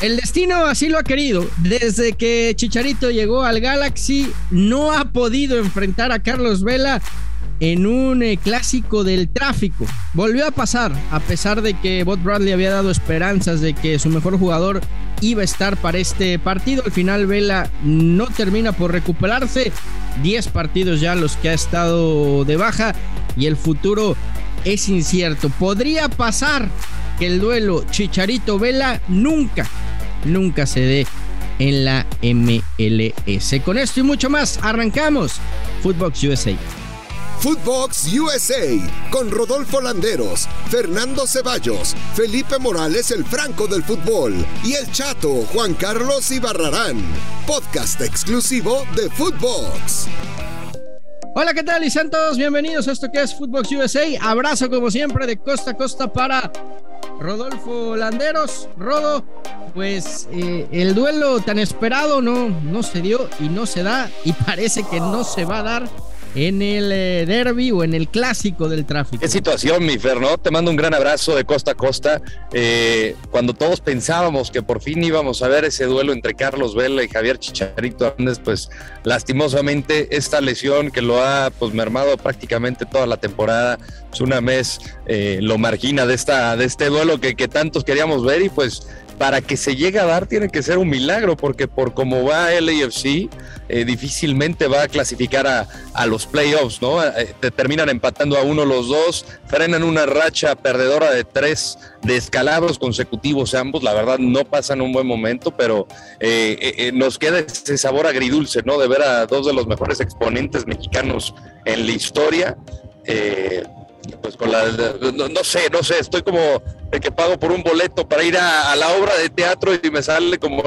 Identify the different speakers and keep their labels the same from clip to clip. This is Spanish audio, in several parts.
Speaker 1: el destino así lo ha querido. Desde que Chicharito llegó al Galaxy, no ha podido enfrentar a Carlos Vela en un eh, clásico del tráfico. Volvió a pasar, a pesar de que Bob Bradley había dado esperanzas de que su mejor jugador iba a estar para este partido. Al final Vela no termina por recuperarse. 10 partidos ya los que ha estado de baja y el futuro es incierto. Podría pasar que el duelo Chicharito Vela nunca, nunca se dé en la MLS. Con esto y mucho más, arrancamos Footbox USA.
Speaker 2: Footbox USA con Rodolfo Landeros, Fernando Ceballos, Felipe Morales el Franco del Fútbol y el Chato Juan Carlos Ibarrarán. Podcast exclusivo de Footbox.
Speaker 1: Hola, ¿qué tal? Y sean todos bienvenidos a esto que es Footbox USA. Abrazo como siempre de costa a costa para Rodolfo Landeros. Rodo, pues eh, el duelo tan esperado no, no se dio y no se da y parece que no se va a dar en el eh, derby o en el clásico del tráfico.
Speaker 3: Qué situación, mi Fer, ¿no? Te mando un gran abrazo de costa a costa. Eh, cuando todos pensábamos que por fin íbamos a ver ese duelo entre Carlos Vela y Javier Chicharito Hernández, pues lastimosamente esta lesión que lo ha pues mermado prácticamente toda la temporada, es una mes eh, lo margina de, esta, de este duelo que, que tantos queríamos ver y pues para que se llegue a dar tiene que ser un milagro, porque por cómo va el AFC, eh, difícilmente va a clasificar a, los playoffs, ¿no? Eh, te terminan empatando a uno los dos, frenan una racha perdedora de tres descalabros consecutivos ambos, la verdad no pasan un buen momento, pero eh, nos queda ese sabor agridulce, ¿no? De ver a dos de los mejores exponentes mexicanos en la historia pues con la, no, sé, no sé, estoy como el que pago por un boleto para ir a, la obra de teatro y me sale como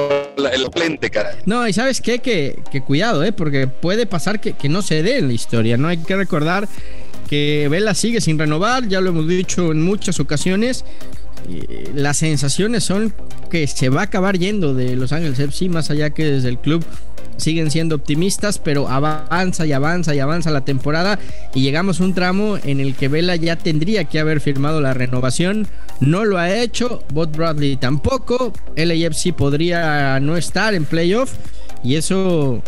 Speaker 3: el plente, cara.
Speaker 1: No, y sabes qué, que, que cuidado, ¿eh? porque puede pasar que, que no se dé en la historia, ¿no? Hay que recordar que Vela sigue sin renovar, ya lo hemos dicho en muchas ocasiones. las sensaciones son que se va a acabar yendo de Los Ángeles FC, más allá que desde el club siguen siendo optimistas, pero avanza y avanza y avanza la temporada. Y llegamos a un tramo en el que Vela ya tendría que haber firmado la renovación, no lo ha hecho, Bot Bradley tampoco, LAFC podría no estar en playoff y eso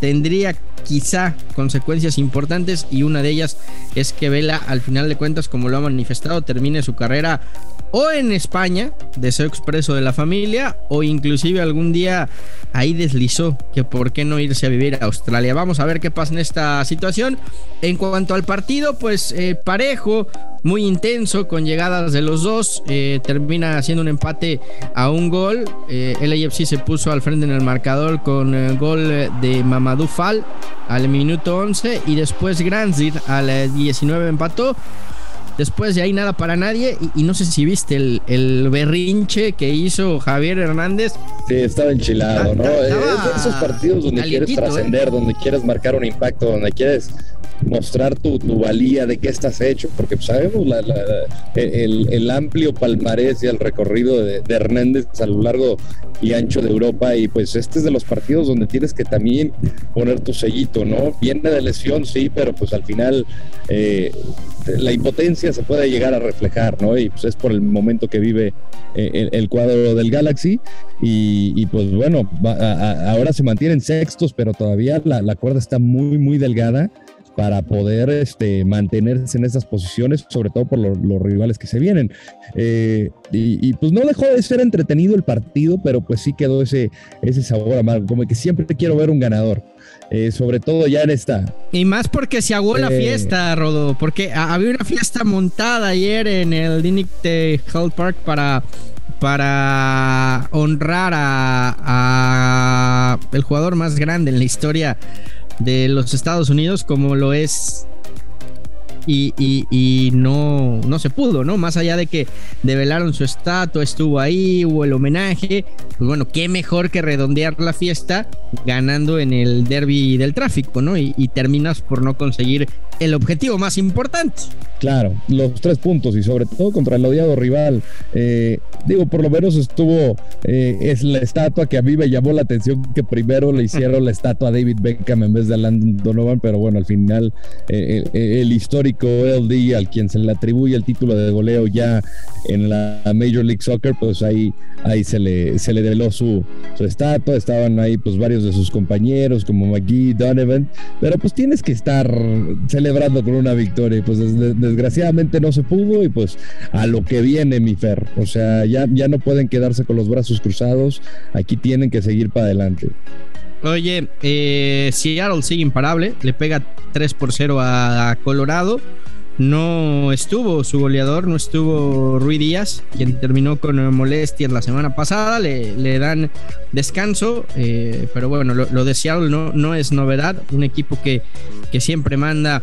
Speaker 1: tendría quizá consecuencias importantes y una de ellas es que Vela al final de cuentas como lo ha manifestado termine su carrera o en España, deseo expreso de la familia, o inclusive algún día ahí deslizó que por qué no irse a vivir a Australia. Vamos a ver qué pasa en esta situación. En cuanto al partido, pues eh, parejo, muy intenso, con llegadas de los dos, eh, termina haciendo un empate a un gol. Eh, el AFC se puso al frente en el marcador con el gol de Mamadou Fall al minuto 11 y después Granzit al 19 empató. Después de ahí nada para nadie. Y, no sé si viste el, berrinche que hizo Javier Hernández.
Speaker 3: Sí, estaba enchilado, ¿no? es de esos partidos donde quieres ¿eh? trascender, donde quieres marcar un impacto, donde quieres mostrar tu, valía de qué estás hecho, porque sabemos el, amplio palmarés y el recorrido de, Hernández a lo largo y ancho de Europa y pues este es de los partidos donde tienes que también poner tu sellito, ¿no? Viene de lesión, sí, pero pues al final eh, la impotencia se puede llegar a reflejar, ¿no? Y pues es por el momento que vive eh, el, cuadro del Galaxy y, pues bueno, ahora se mantienen sextos, pero todavía la cuerda está muy, muy delgada para poder este, mantenerse en esas posiciones, sobre todo por los rivales que se vienen. Eh, y, pues no dejó de ser entretenido el partido, pero pues sí quedó ese, ese sabor amargo, como que siempre quiero ver un ganador. Eh, sobre todo ya en esta.
Speaker 1: Y más porque se aguó la eh, fiesta, Rodo, porque había una fiesta montada ayer en el Dinic Health Park para para honrar a, a, el jugador más grande en la historia de los Estados Unidos como lo es y, no, no se pudo, ¿no? Más allá de que develaron su estatua, estuvo ahí, hubo el homenaje, pues bueno, qué mejor que redondear la fiesta ganando en el derby del tráfico, ¿no? Y, y terminas por no conseguir el objetivo más importante.
Speaker 3: Claro, los tres puntos y sobre todo contra el odiado rival. Eh, digo, por lo menos estuvo, eh, es la estatua que a mí me llamó la atención que primero le hicieron la estatua a David Beckham en vez de a Landon Donovan, pero bueno, al final eh, el histórico LD al quien se le atribuye el título de goleo ya en la Major League Soccer, pues ahí, ahí se le, se le develó su, su estatua, estaban ahí pues varios de sus compañeros como McGee, Donovan, pero pues tienes que estar celebrando con una victoria, pues desde, desgraciadamente no se pudo y pues a lo que viene mi Fer. O sea, ya, ya no pueden quedarse con los brazos cruzados, aquí tienen que seguir para adelante.
Speaker 1: Oye, eh, Seattle sigue imparable, le pega 3 por 0 a Colorado. No estuvo su goleador, no estuvo Rui Díaz, quien terminó con molestias la semana pasada. Le, dan descanso, eh, pero bueno, lo, lo, de Seattle no, no es novedad. Un equipo que, que siempre manda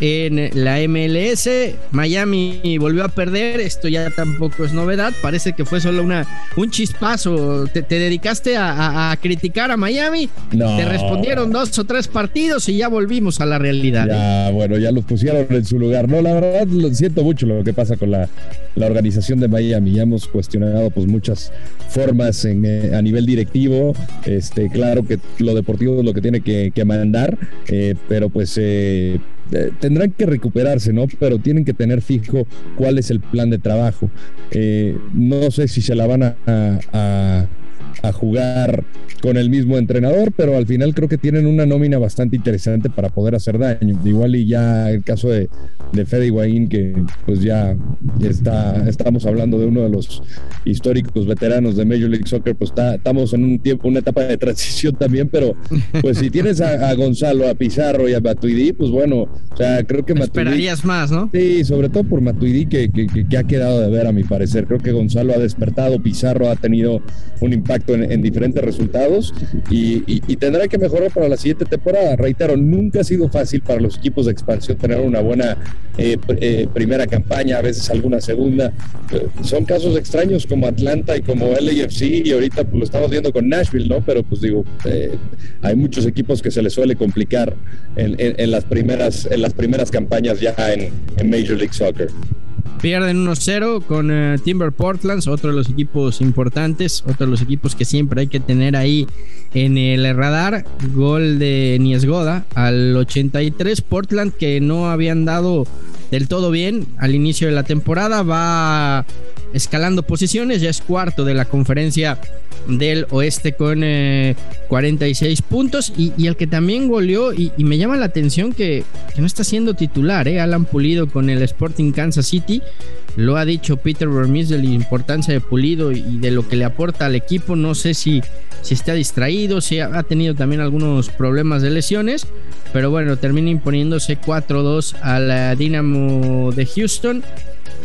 Speaker 1: en la MLS. Miami volvió a perder, esto ya tampoco es novedad, parece que fue solo una, un chispazo. ¿Te, te dedicaste a, a, a, criticar a Miami?
Speaker 3: No.
Speaker 1: Te respondieron dos o tres partidos y ya volvimos a la realidad.
Speaker 3: Ya,
Speaker 1: ¿eh?
Speaker 3: bueno, ya los pusieron en su lugar. No, la verdad, lo siento mucho lo que pasa con la, la organización de Miami. Ya hemos cuestionado pues muchas formas en, eh, a nivel directivo. Este, claro que lo deportivo es lo que tiene que, que mandar, eh, pero pues eh, tendrán que recuperarse, ¿no? Pero tienen que tener fijo cuál es el plan de trabajo. Eh, no sé si se la van a, a, jugar con el mismo entrenador, pero al final creo que tienen una nómina bastante interesante para poder hacer daño. Igual y ya el caso de, de Fede Higuaín, que pues ya está, estamos hablando de uno de los históricos veteranos de Major League Soccer, pues está, estamos en un tiempo, una etapa de transición también, pero pues si tienes a, a Gonzalo, a Pizarro y a Matuidi, pues bueno, o sea, creo que
Speaker 1: Matuidi... Esperarías más, ¿no?
Speaker 3: Sí, sobre todo por Matuidi, que, que, que, ha quedado de ver a mi parecer. Creo que Gonzalo ha despertado, Pizarro ha tenido un impacto en, en diferentes resultados y, tendrá que mejorar para la siguiente temporada. Reitero, nunca ha sido fácil para los equipos de expansión tener una buena eh, eh, primera campaña, a veces alguna segunda. Eh, son casos extraños como Atlanta y como LAFC y ahorita pues, lo estamos viendo con Nashville, ¿no? Pero pues digo, hay muchos equipos que se les suele complicar en, en, las, primeras, en las primeras campañas ya en Major League Soccer.
Speaker 1: Pierden 1-0 con uh, Timber Portland, otro de los equipos importantes, otro de los equipos que siempre hay que tener ahí en el radar. Gol de Niesgoda al 83. Portland que no habían dado del todo bien al inicio de la temporada va escalando posiciones, ya es cuarto de la conferencia del oeste con eh, 46 puntos. Y, el que también goleó y, me llama la atención que, no está siendo titular, eh, Alan Pulido con el Sporting Kansas City, lo ha dicho Peter Vermis de la importancia de Pulido y, de lo que le aporta al equipo, no sé si, si está distraído, si ha, tenido también algunos problemas de lesiones, pero bueno, termina imponiéndose 4-2 a la Dynamo de Houston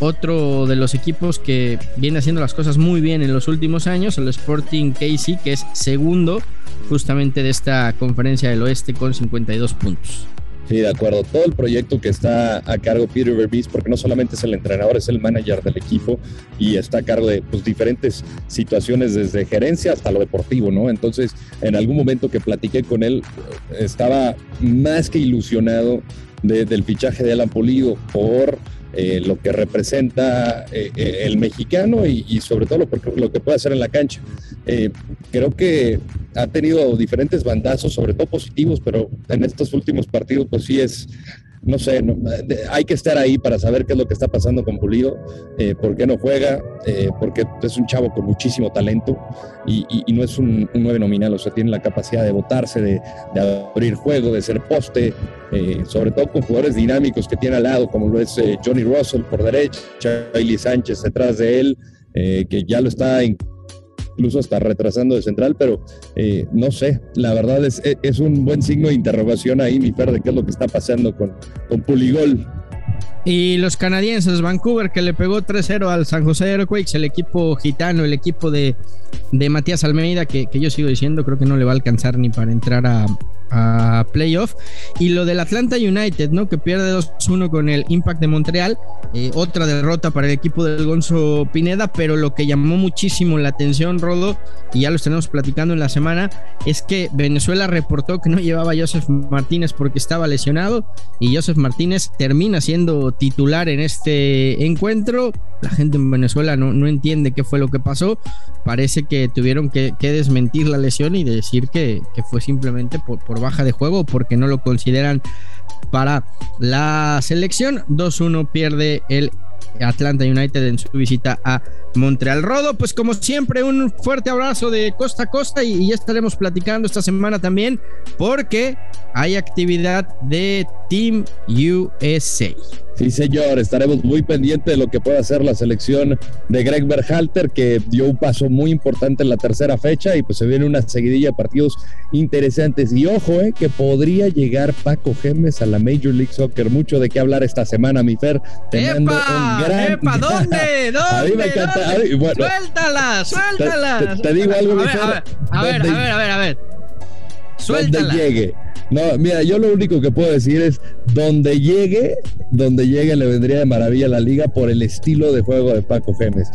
Speaker 1: otro de los equipos que viene haciendo las cosas muy bien en los últimos años, el Sporting Casey, que es segundo justamente de esta conferencia del oeste con 52 puntos.
Speaker 3: Sí, de acuerdo. Todo el proyecto que está a cargo Peter Verbees, porque no solamente es el entrenador, es el manager del equipo y está a cargo de pues, diferentes situaciones desde gerencia hasta lo deportivo, ¿no? Entonces, en algún momento que platiqué con él, estaba más que ilusionado de, del fichaje de Alan Pulido por eh, lo que representa eh, el mexicano y, y, sobre todo lo, lo, que puede hacer en la cancha. Eh, creo que ha tenido diferentes bandazos, sobre todo positivos, pero en estos últimos partidos pues sí es, no sé, no, hay que estar ahí para saber qué es lo que está pasando con Pulido, eh, por qué no juega, eh, porque es un chavo con muchísimo talento y, no es un, un, 9 nominal, o sea, tiene la capacidad de botarse, de, de abrir juego, de ser poste, eh, sobre todo con jugadores dinámicos que tiene al lado, como lo es eh, Johnny Russell por derecha, Charlie Sánchez detrás de él, eh, que ya lo está incluso hasta retrasando de central, pero eh, no sé, la verdad es, es, un buen signo de interrogación ahí, mi Fer, de qué es lo que está pasando con, con Puligol.
Speaker 1: Y los canadienses, Vancouver, que le pegó 3-0 al San José Earthquakes, el equipo gitano, el equipo de, de Matías Almeida, que, que, yo sigo diciendo, creo que no le va a alcanzar ni para entrar a, a playoff. Y lo del Atlanta United, ¿no? Que pierde 2-1 con el Impact de Montreal. Eh, otra derrota para el equipo del Gonzo Pineda, pero lo que llamó muchísimo la atención, Rodo, y ya lo estaremos platicando en la semana, es que Venezuela reportó que no llevaba a Joseph Martínez porque estaba lesionado y Joseph Martínez termina siendo titular en este encuentro. La gente en Venezuela no, no entiende qué fue lo que pasó. Parece que tuvieron que, desmentir la lesión y decir que, fue simplemente por, por baja de juego porque no lo consideran para la selección. 2-1 pierde el Atlanta United en su visita a Montreal. Rodo, pues como siempre, un fuerte abrazo de costa a costa y, ya estaremos platicando esta semana también porque hay actividad de Team USA.
Speaker 3: Sí, señor, estaremos muy pendientes de lo que pueda hacer la selección de Greg Berhalter, que dio un paso muy importante en la tercera fecha y pues se viene una seguidilla de partidos interesantes. Y ojo, eh, que podría llegar Paco Gemes a la Major League Soccer. Mucho de qué hablar esta semana, mi Fer.
Speaker 1: Te un gran... Epa, ¿dónde? ¿Dónde? A mí me encanta. suéltala, suéltala.
Speaker 3: Te, digo algo,
Speaker 1: mi Fer. A ver, a ver, a ver, a ver.
Speaker 3: Donde llegue. No, mira, yo lo único que puedo decir es donde llegue, donde llegue le vendría de maravilla a la liga por el estilo de juego de Paco Gemes.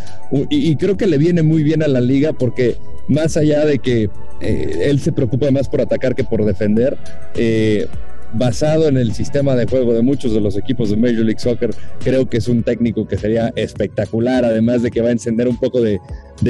Speaker 3: Y, creo que le viene muy bien a la liga porque más allá de que eh, él se preocupa más por atacar que por defender, eh, basado en el sistema de juego de muchos de los equipos de Major League Soccer, creo que es un técnico que sería espectacular, además de que va a encender un poco de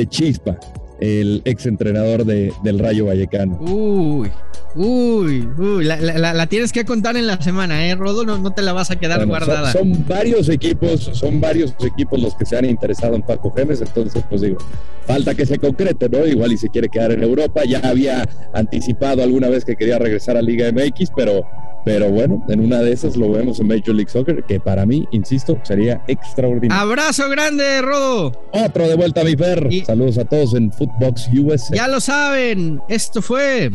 Speaker 3: chispa el ex entrenador de, del Rayo Vallecano.
Speaker 1: Uy, uy, uy, la, tienes que contar en la semana, ¿eh, Rodo? No, te la vas a quedar guardada.
Speaker 3: Son, varios equipos, son varios equipos los que se han interesado en Paco Gemes, entonces, pues digo, falta que se concrete, ¿no? Igual y se quiere quedar en Europa, ya había anticipado alguna vez que quería regresar a Liga MX, pero pero bueno, en una de esas lo vemos en Major League Soccer, que para mí, insisto, sería extraordinario.
Speaker 1: Abrazo grande, Rodo.
Speaker 3: Otro de vuelta, mi Fer. Saludos a todos en Footbox USA.
Speaker 1: Ya lo saben, esto fue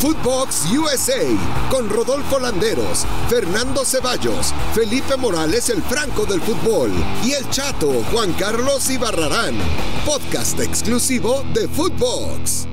Speaker 2: Footbox USA con Rodolfo Landeros, Fernando Ceballos, Felipe Morales, el Franco del Fútbol y el Chato Juan Carlos Ibarrarán. Podcast exclusivo de Footbox.